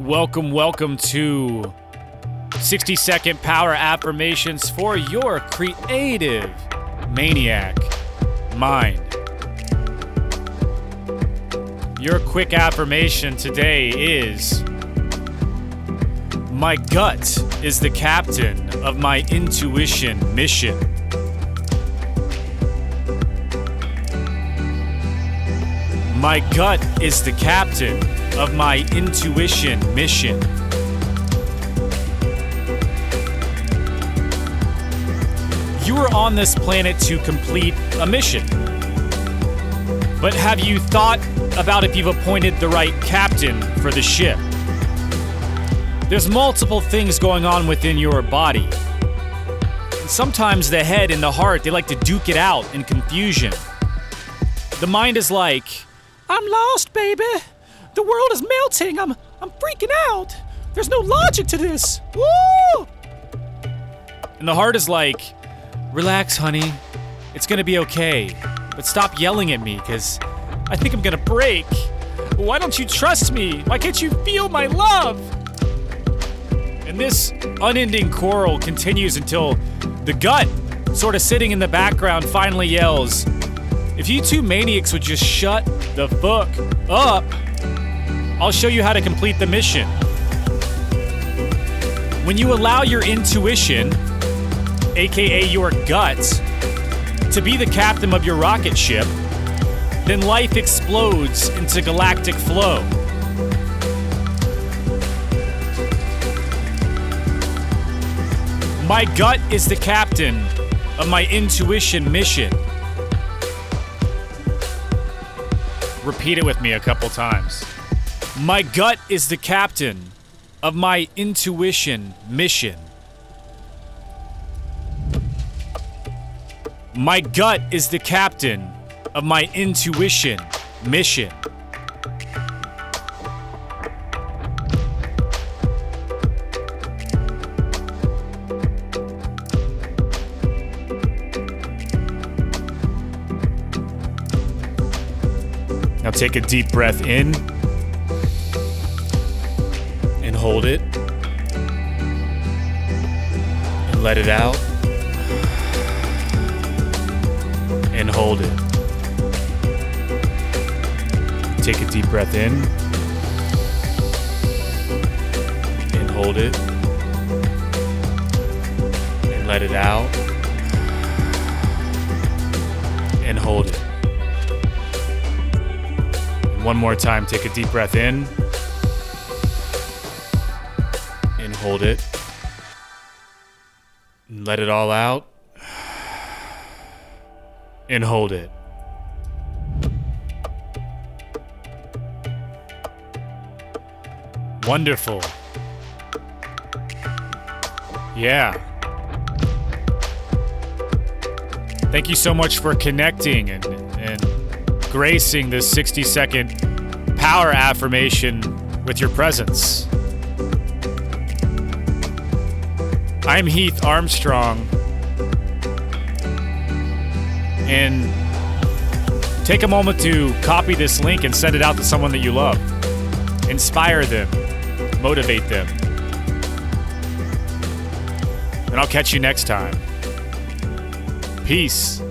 Welcome, welcome to 60 second power affirmations for your creative maniac mind. Your quick affirmation today is My gut is the captain of my intuition mission. My gut is the captain of my intuition mission. You are on this planet to complete a mission. But have you thought about if you've appointed the right captain for the ship? There's multiple things going on within your body. Sometimes the head and the heart, they like to duke it out in confusion. The mind is like, I'm lost, baby. The world is melting. I'm I'm freaking out. There's no logic to this. Woo! And the heart is like, relax, honey. It's gonna be okay. But stop yelling at me, cause I think I'm gonna break. Why don't you trust me? Why can't you feel my love? And this unending quarrel continues until the gut, sort of sitting in the background, finally yells, If you two maniacs would just shut the fuck up, I'll show you how to complete the mission. When you allow your intuition, aka your gut, to be the captain of your rocket ship, then life explodes into galactic flow. My gut is the captain of my intuition mission. Repeat it with me a couple times. My gut is the captain of my intuition mission. My gut is the captain of my intuition mission. Now take a deep breath in and hold it and let it out and hold it. Take a deep breath in and hold it and let it out and hold it. One more time, take a deep breath in and hold it and let it all out and hold it. Wonderful. Yeah. Thank you so much for connecting and, and gracing this 60 second power affirmation with your presence. I'm Heath Armstrong. And take a moment to copy this link and send it out to someone that you love. Inspire them, motivate them. And I'll catch you next time. Peace.